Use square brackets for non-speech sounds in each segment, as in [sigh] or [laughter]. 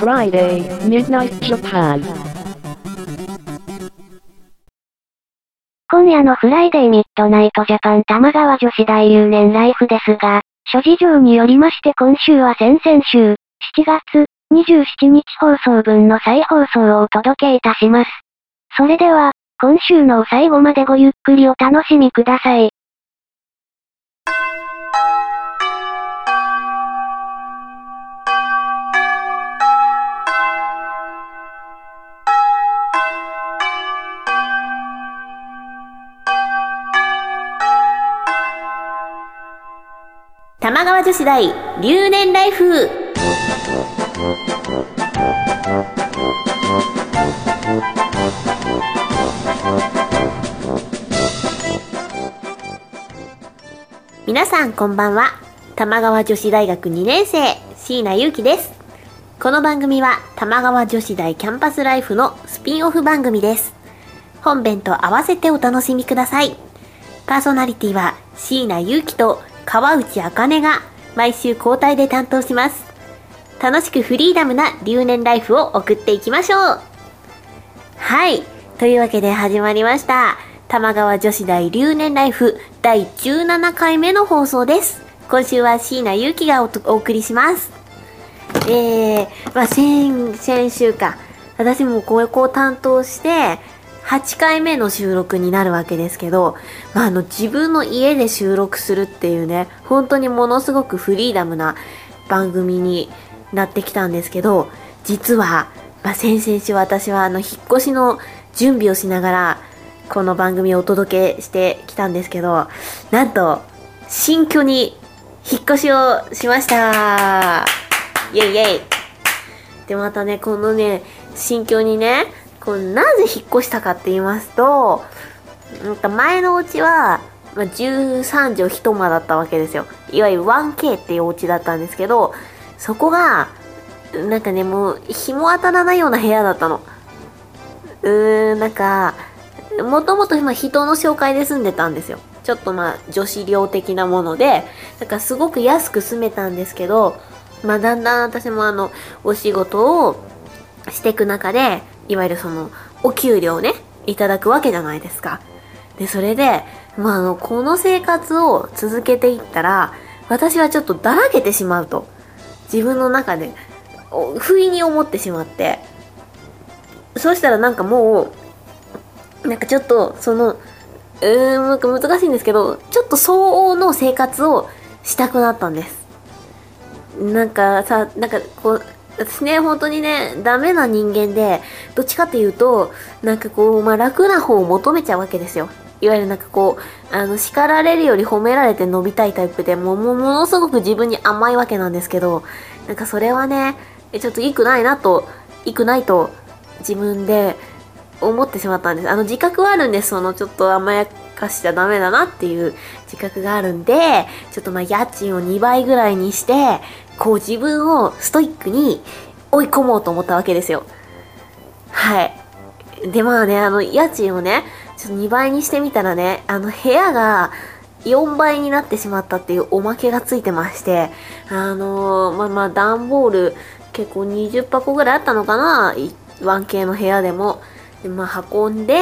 Friday, Midnight Japan. 今夜のフライデーミッドナイトジャパン多摩川女子大留年ライフですが、諸事情によりまして今週は先々週、7月27日放送分の再放送をお届けいたします。それでは、今週の最後までごゆっくりお楽しみください。玉川女子大留年ライフ。皆さんこんばんは。玉川女子大学2年生椎名優樹です。この番組は玉川女子大キャンパスライフのスピンオフ番組です。本編と合わせてお楽しみください。パーソナリティは椎名優樹と川内茜が毎週交代で担当します。楽しくフリーダムな留年ライフを送っていきましょう。はい。というわけで始まりました。玉川女子大留年ライフ第17回目の放送です。今週は椎名優樹がお送りします。えー、まあ先先週か。私もこうこう担当して8回目の収録になるわけですけど、まあ、あの自分の家で収録するっていうね本当にものすごくフリーダムな番組になってきたんですけど実は、まあ、先々週私はあの引っ越しの準備をしながらこの番組をお届けしてきたんですけどなんと新居に引っ越しをしました。イェイイェイ。でまたねこのね新居にねこうなぜ引っ越したかって言いますと、なんか前のお家は、まあ、13畳一間だったわけですよ。いわゆる 1K っていうお家だったんですけど、そこが、なんかね、もう、日も当たらないような部屋だったの。うーん、なんか、もともと今人の紹介で住んでたんですよ。ちょっとまあ女子寮的なもので、なんかすごく安く住めたんですけど、まあだんだん私もあの、お仕事をしていく中で、いわゆるその、お給料ね、いただくわけじゃないですか。で、それで、まあ、あの、この生活を続けていったら、私はちょっとだらけてしまうと。自分の中で、不意に思ってしまって。そうしたらなんかもう、なんかちょっと、その、うーん、なんか難しいんですけど、ちょっと相応の生活をしたくなったんです。なんかさ、なんかこう、私ね、本当にね、ダメな人間で、どっちかっていうと、なんかこう、まあ、楽な方を求めちゃうわけですよ。いわゆるなんかこう、あの、叱られるより褒められて伸びたいタイプで、もう、ものすごく自分に甘いわけなんですけど、なんかそれはね、ちょっと良くないなと、良くないと、自分で思ってしまったんです。あの、自覚はあるんです。その、ちょっと甘やかしちゃダメだなっていう自覚があるんで、ちょっとまあ、家賃を2倍ぐらいにして、こう自分をストイックに追い込もうと思ったわけですよ。はい。で、まあね、あの、家賃をね、ちょっと2倍にしてみたらね、あの、部屋が4倍になってしまったっていうおまけがついてまして、あのー、まあまあ、段ボール結構20箱ぐらいあったのかな ?1K の部屋でも。で、まあ、運んで、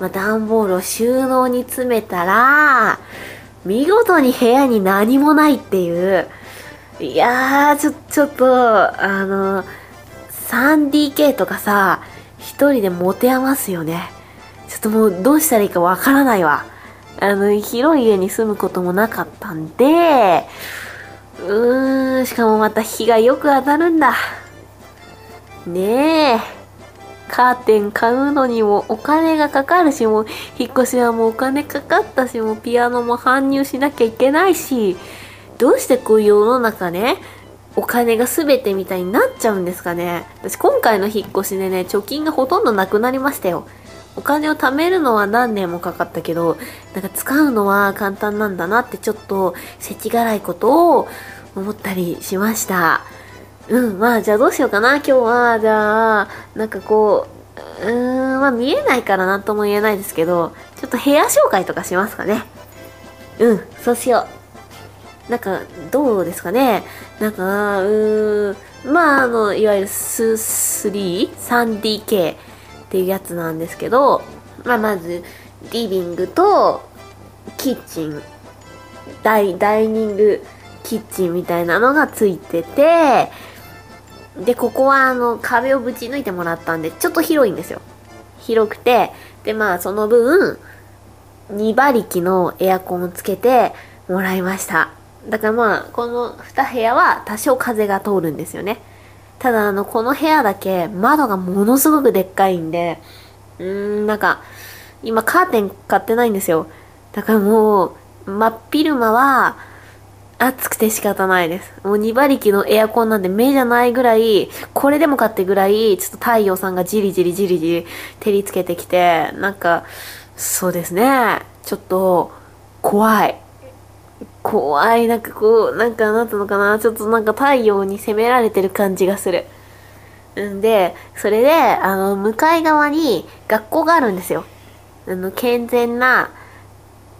まあ、段ボールを収納に詰めたら、見事に部屋に何もないっていう、いやー、ちょ、ちょっと、あの、3DK とかさ、一人で持て余すよね。ちょっともうどうしたらいいかわからないわ。あの、広い家に住むこともなかったんで、うーん、しかもまた日がよく当たるんだ。ねえ。カーテン買うのにもお金がかかるし、もう引っ越しはもうお金かかったし、もうピアノも搬入しなきゃいけないし、どうしてこういう世の中ね、お金が全てみたいになっちゃうんですかね。私今回の引っ越しでね、貯金がほとんどなくなりましたよ。お金を貯めるのは何年もかかったけど、なんか使うのは簡単なんだなってちょっと世知辛いことを思ったりしました。うん、まあじゃあどうしようかな、今日は。じゃあ、なんかこう、うーん、まあ見えないから何とも言えないですけど、ちょっと部屋紹介とかしますかね。うん、そうしよう。なんか、どうですかね。なんか、うーん、まあ、あの、いわゆるスー 3?3DK っていうやつなんですけど、まあ、まず、リビングと、キッチン、ダイ、ダイニングキッチンみたいなのがついてて、で、ここはあの、壁をぶち抜いてもらったんで、ちょっと広いんですよ。広くて、で、まあ、その分、2馬力のエアコンをつけてもらいました。だからまあ、この2部屋は多少風が通るんですよね。ただ、あの、この部屋だけ窓がものすごくでっかいんで、うーん、なんか、今カーテン買ってないんですよ。だからもう、真っ昼間は、暑くて仕方ないです。もう2馬力のエアコンなんで目じゃないぐらい、これでもかってぐらい、ちょっと太陽さんがじりじりじりじり照りつけてきて、なんか、そうですね。ちょっと、怖い。怖い。なんかこう、なんかなんていうのかな？ちょっとなんか太陽に攻められてる感じがする。んで、それで、あの、向かい側に学校があるんですよ。あの、健全な、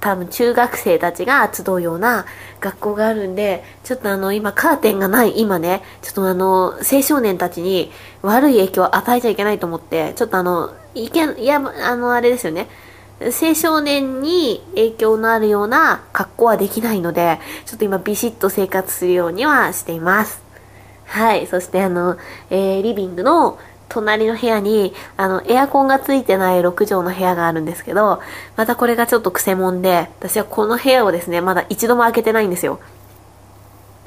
多分中学生たちが集うような学校があるんで、ちょっとあの、今カーテンがない今ね、ちょっとあの、青少年たちに悪い影響を与えちゃいけないと思って、ちょっとあの、いけ、いや、あの、あれですよね。青少年に影響のあるような格好はできないので、ちょっと今ビシッと生活するようにはしています。はい。そしてあの、えー、リビングの隣の部屋に、あの、エアコンがついてない6畳の部屋があるんですけど、またこれがちょっと癖もんで、私はこの部屋をですね、まだ一度も開けてないんですよ。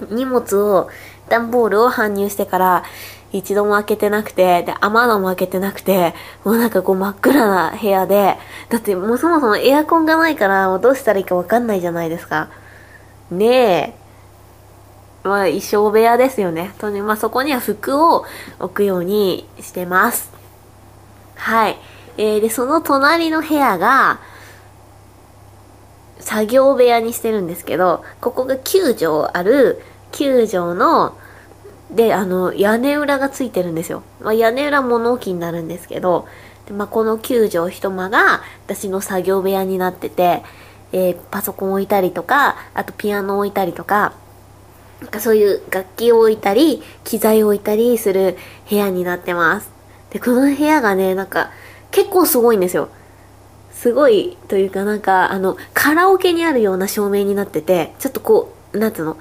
荷物を、段ボールを搬入してから、一度も開けてなくて、で、雨戸も開けてなくて、もうなんかこう真っ暗な部屋で、だってもうそもそもエアコンがないから、もうどうしたらいいかわかんないじゃないですか。ねえ。まあ、衣装部屋ですよね。とね、まあそこには服を置くようにしてます。はい。えー、で、その隣の部屋が、作業部屋にしてるんですけど、ここが9畳ある、9畳の、で、あの、屋根裏がついてるんですよ。まあ、屋根裏物置になるんですけど、でまあ、この9畳一間が私の作業部屋になってて、えーパソコン置いたりとか、あとピアノ置いたりとか、なんかそういう楽器を置いたり、機材を置いたりする部屋になってます。で、この部屋がね、なんか結構すごいんですよ。すごいというかなんかあのカラオケにあるような照明になっててちょっとこうなんつうの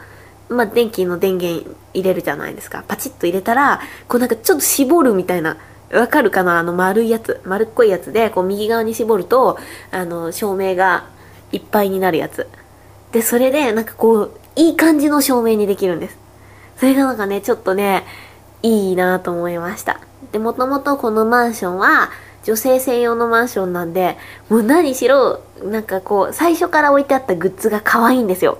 まあ電気の電源入れるじゃないですか。パチッと入れたらこうなんかちょっと絞るみたいなわかるかな？あの丸いやつ。丸っこいやつでこう右側に絞るとあの照明がいっぱいになるやつ。でそれでなんかこういい感じの照明にできるんです。それがなんかねちょっとねいいなと思いました。でもともとこのマンションは女性専用のマンションなんで、もう何しろ、なんかこう、最初から置いてあったグッズが可愛いんですよ。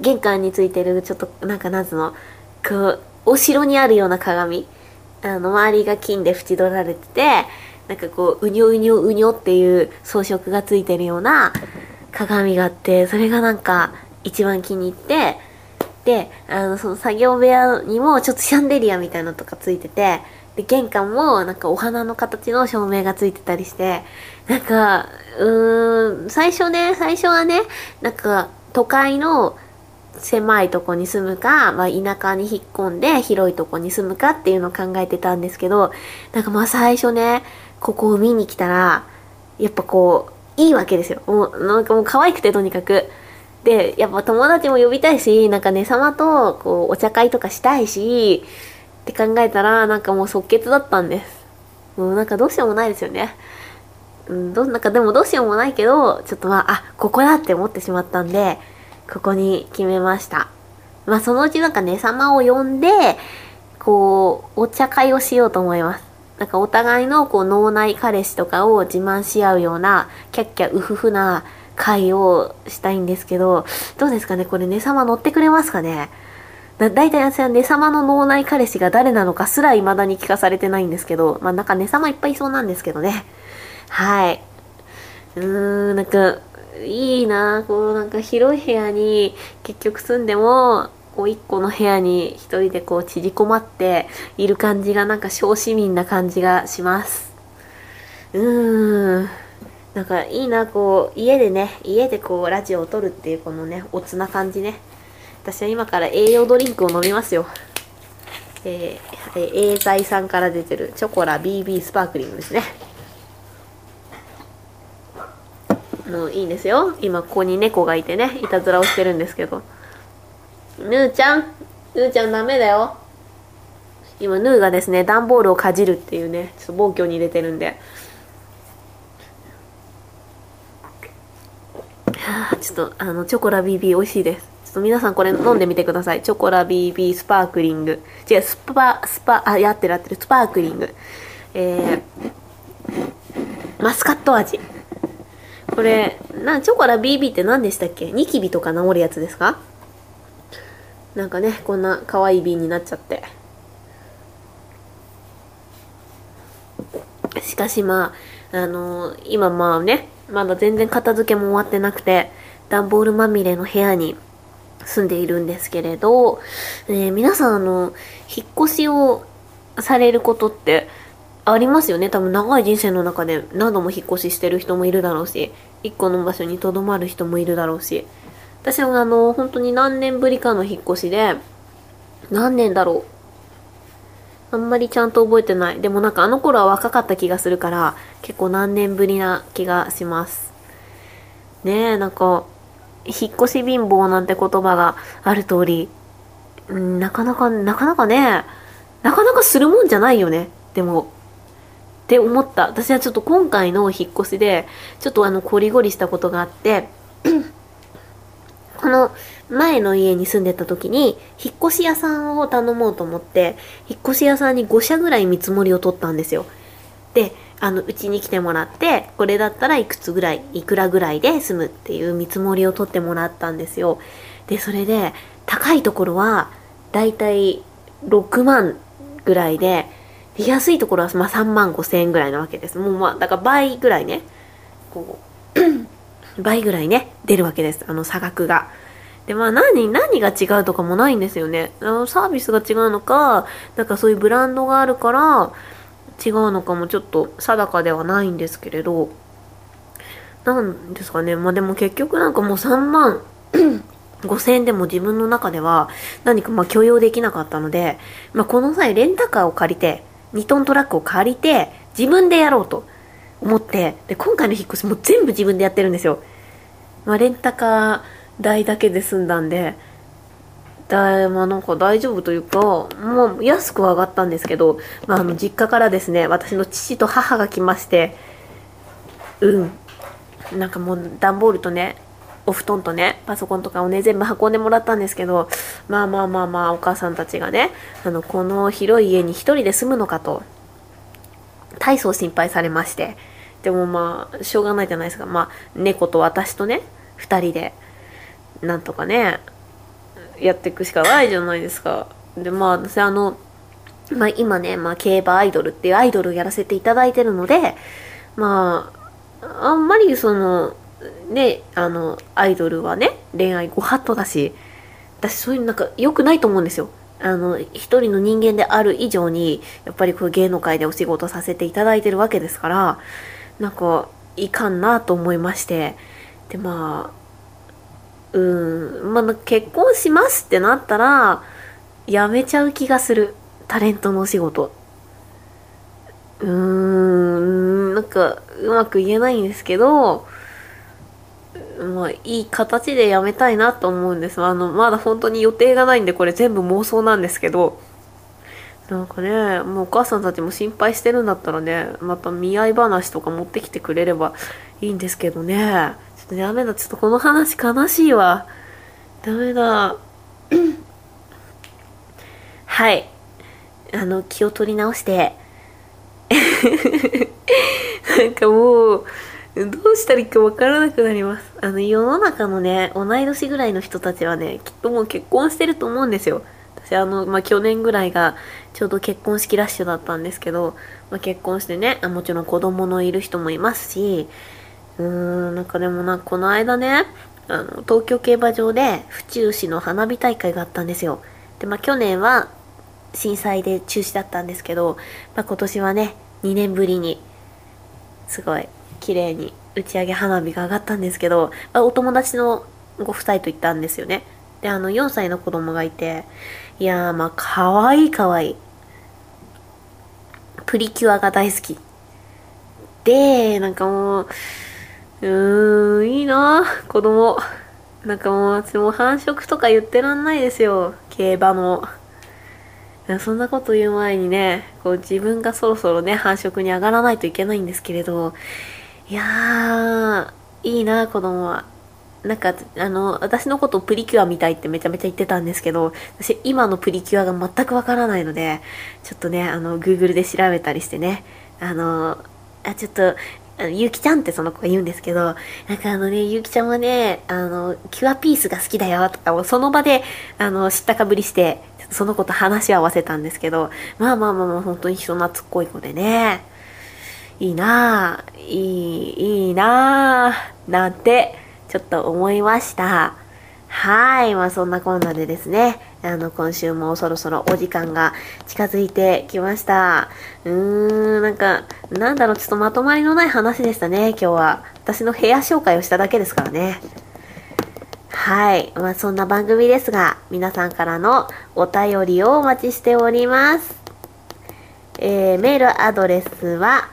玄関についてる、ちょっと、なんかなんつうの、こう、お城にあるような鏡。あの、周りが金で縁取られてて、なんかこう、うにょうにょうにょっていう装飾がついてるような鏡があって、それがなんか、一番気に入って、で、あの、その作業部屋にもちょっとシャンデリアみたいなのとかついてて、で、玄関もなんかお花の形の照明がついてたりして、なんか、うーん、最初ね、最初はね、なんか都会の狭いとこに住むか、まあ田舎に引っ込んで広いとこに住むかっていうのを考えてたんですけど、なんかまあ最初ね、ここを見に来たら、やっぱこう、いいわけですよ。もう、なんかもう可愛くてとにかく。で、やっぱ友達も呼びたいし、なんかね、様とこうお茶会とかしたいし、って考えたら、なんかもう即決だったんです。もうなんかどうしようもないですよね。うん、ど、なんかでもどうしようもないけど、ちょっとまあ、あ、ここだって思ってしまったんで、ここに決めました。まあそのうちなんかね、様を呼んで、こう、お茶会をしようと思います。なんかお互いのこう脳内彼氏とかを自慢し合うような、キャッキャウフフな会をしたいんですけど、どうですかね？これね様乗ってくれますかね？だ大体私はね様の脳内彼氏が誰なのかすら未だに聞かされてないんですけど、まあなんかね様いっぱいいそうなんですけどね。はい。うーん、なんか、いいなこうなんか広い部屋に結局住んでも、こう一個の部屋に一人でこう縮こまっている感じがなんか小市民な感じがします。うーん。なんかいいなこう家でね、家でこうラジオを撮るっていうこのね、おつな感じね。私は今から栄養ドリンクを飲みますよ。えー、えー、エーザイさんから出てるチョコラ BB スパークリングですね。もういいんですよ。今ここに猫がいてね、いたずらをしてるんですけど。ぬーちゃん、ぬーちゃんダメだよ。今、ヌーがですね、段ボールをかじるっていうね、ちょっと暴挙に出てるんで。ちょっと、あの、チョコラ BB 美味しいです。ちょっと皆さんこれ飲んでみてください。チョコラ BB スパークリング。違う、スパ、スパ、あ、やってるやってる、スパークリング。えー、マスカット味。これ、な、チョコラ BB って何でしたっけ？ニキビとか治るやつですか？なんかね、こんな可愛い瓶になっちゃって。しかしまあ、あのー、今まあね、まだ全然片付けも終わってなくて、段ボールまみれの部屋に住んでいるんですけれど、えー、皆さんあの、引っ越しをされることってありますよね。多分長い人生の中で何度も引っ越ししてる人もいるだろうし、一個の場所に留まる人もいるだろうし。私はあの、本当に何年ぶりかの引っ越しで、何年だろう。あんまりちゃんと覚えてない。でもなんかあの頃は若かった気がするから、結構何年ぶりな気がします。ねえ、なんか、引っ越し貧乏なんて言葉がある通り、んなかなか、なかなかね、なかなかするもんじゃないよね。でも、って思った。私はちょっと今回の引っ越しで、ちょっとあの、コリゴリしたことがあって、[clears throat] この前の家に住んでた時に、引っ越し屋さんを頼もうと思って、引っ越し屋さんに5社ぐらい見積もりを取ったんですよ。で、あの、うちに来てもらって、これだったらいくつぐらい、いくらぐらいで済むっていう見積もりを取ってもらったんですよ。で、それで、高いところは、だいたい6万ぐらい、で安いところはまあ3万5千円ぐらいなわけです。もうまあ、だから倍ぐらいね、こう、[clears throat] 倍ぐらいね、出るわけです。あの差額が。で、まあ何、何が違うとかもないんですよね。あのサービスが違うのか、なんかそういうブランドがあるから、違うのかもちょっと定かではないんですけれど、なんですかね。まあでも結局なんかもう3万 [clears throat] 5000円でも自分の中では何かまあ許容できなかったので、まあこの際レンタカーを借りて、2トントラックを借りて自分でやろうと思って、で、今回の引っ越しも全部自分でやってるんですよ。まあレンタカー代だけで済んだんで、だまあなんか大丈夫というか、もう安くは上がったんですけど、まああの実家からですね、私の父と母が来まして、うん。なんかもう段ボールとね、お布団とね、パソコンとかをね、全部運んでもらったんですけど、まあまあまあまあ、お母さんたちがね、あの、この広い家に一人で住むのかと、大層心配されまして、でもまあ、しょうがないじゃないですか。まあ、猫と私とね、二人で、なんとかね、やっていくしかないじゃないですか。で、まあ、私あの、まあ今ね、まあ競馬アイドルっていうアイドルをやらせていただいてるので、まあ、あんまりその、ね、あの、アイドルはね、恋愛ご法度だし、私そういうなんか良くないと思うんですよ。あの、一人の人間である以上に、やっぱりこう芸能界でお仕事させていただいてるわけですから、なんか、いかんなと思いまして、で、まあ、うん、まあ、結婚しますってなったら、やめちゃう気がする。タレントのお仕事。うーん、なんか、うまく言えないんですけど、まあ、いい形でやめたいなと思うんです。あの、まだ本当に予定がないんで、これ全部妄想なんですけど、なんかね、もうお母さんたちも心配してるんだったらね、また見合い話とか持ってきてくれればいいんですけどね。ちょっとダメだ。ちょっとこの話悲しいわ。ダメだ。[coughs] はい。あの、気を取り直して。[laughs] なんかもう、どうしたらいいかわからなくなります。あの、世の中のね、同い年ぐらいの人たちはね、きっともう結婚してると思うんですよ。私、あの、まあ、去年ぐらいが、ちょうど結婚式ラッシュだったんですけど、まあ、結婚してね、もちろん子供のいる人もいますし、うーん、なんかでもな、この間ね、あの、東京競馬場で府中市の花火大会があったんですよ。で、まあ去年は震災で中止だったんですけど、まあ今年はね、2年ぶりに、すごい綺麗に打ち上げ花火が上がったんですけど、まあ、お友達のご夫妻と行ったんですよね。で、あの、4歳の子供がいて、いやー、まあ、かわいいかわいい。プリキュアが大好き。で、なんかもう、うーん、いいな子供。なんかもう、私も繁殖とか言ってらんないですよ。競馬の。そんなこと言う前にね、こう自分がそろそろね、繁殖に上がらないといけないんですけれど、いやー、いいな子供は。なんか、あの、私のことをプリキュアみたいってめちゃめちゃ言ってたんですけど、私今のプリキュアが全くわからないので、ちょっとね、あの、Google で調べたりしてね、あの、あ、ちょっと、ゆうきちゃんってその子が言うんですけど、なんかあのね、ゆうきちゃんはね、あの、キュアピースが好きだよとかをその場で、あの、知ったかぶりして、その子と話を合わせたんですけど、まあまあまあまあ、本当に人懐っこい子でね、いいなぁ、いい、いいなぁ、なんて、ちょっと思いました。はい。まあそんなこんなでですね、あの、今週もそろそろお時間が近づいてきました。うーん、なんか、なんだろう、ちょっとまとまりのない話でしたね、今日は。私の部屋紹介をしただけですからね。はい。まあそんな番組ですが、皆さんからのお便りをお待ちしております。えー、メールアドレスは、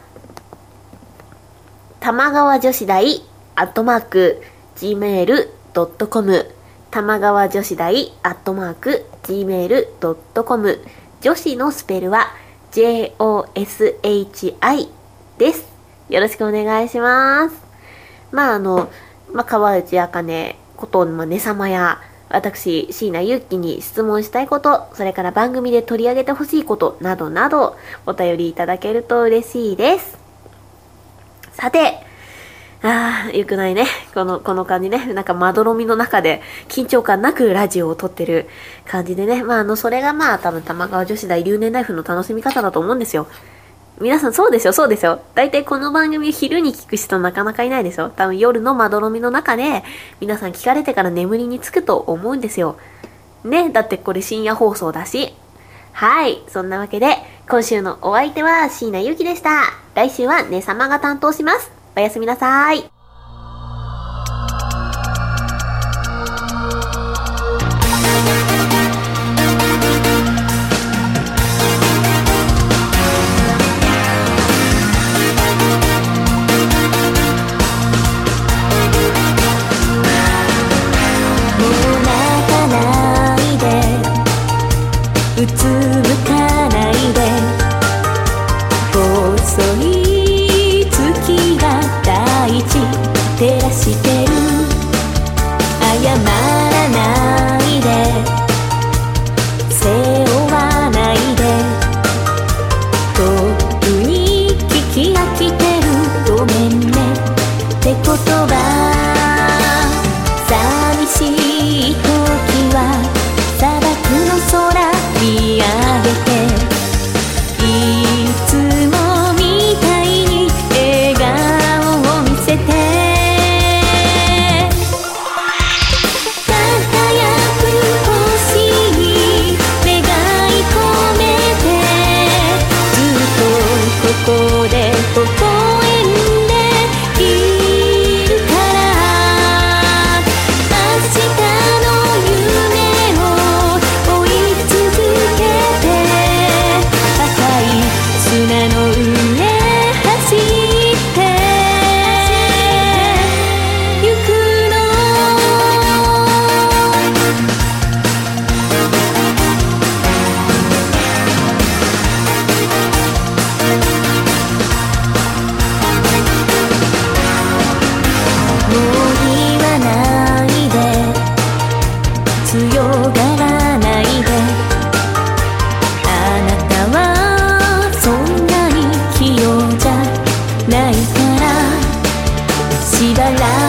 玉川女子大アットマーク gmail.com 玉川女子大アットマーク gmail.com 女子のスペルは joshi です。よろしくお願いします。まああの、まあ、川内あかねこと、ま、ねさまや、私、椎名ゆうきに質問したいこと、それから番組で取り上げてほしいことなどなど、お便りいただけると嬉しいです。さて、ああ、よくないね。この、この感じね。なんかまどろみの中で緊張感なくラジオを撮ってる感じでね。まあ、あの、それがまあ多分玉川女子大留年ライフの楽しみ方だと思うんですよ。皆さんそうですよ、そうですよ。大体この番組昼に聞く人なかなかいないでしょ多分夜のまどろみの中で皆さん聞かれてから眠りにつくと思うんですよ。ね、だってこれ深夜放送だし。はい、そんなわけで今週のお相手は椎名ゆきでした。来週はね様が担当します。おやすみなさい。たら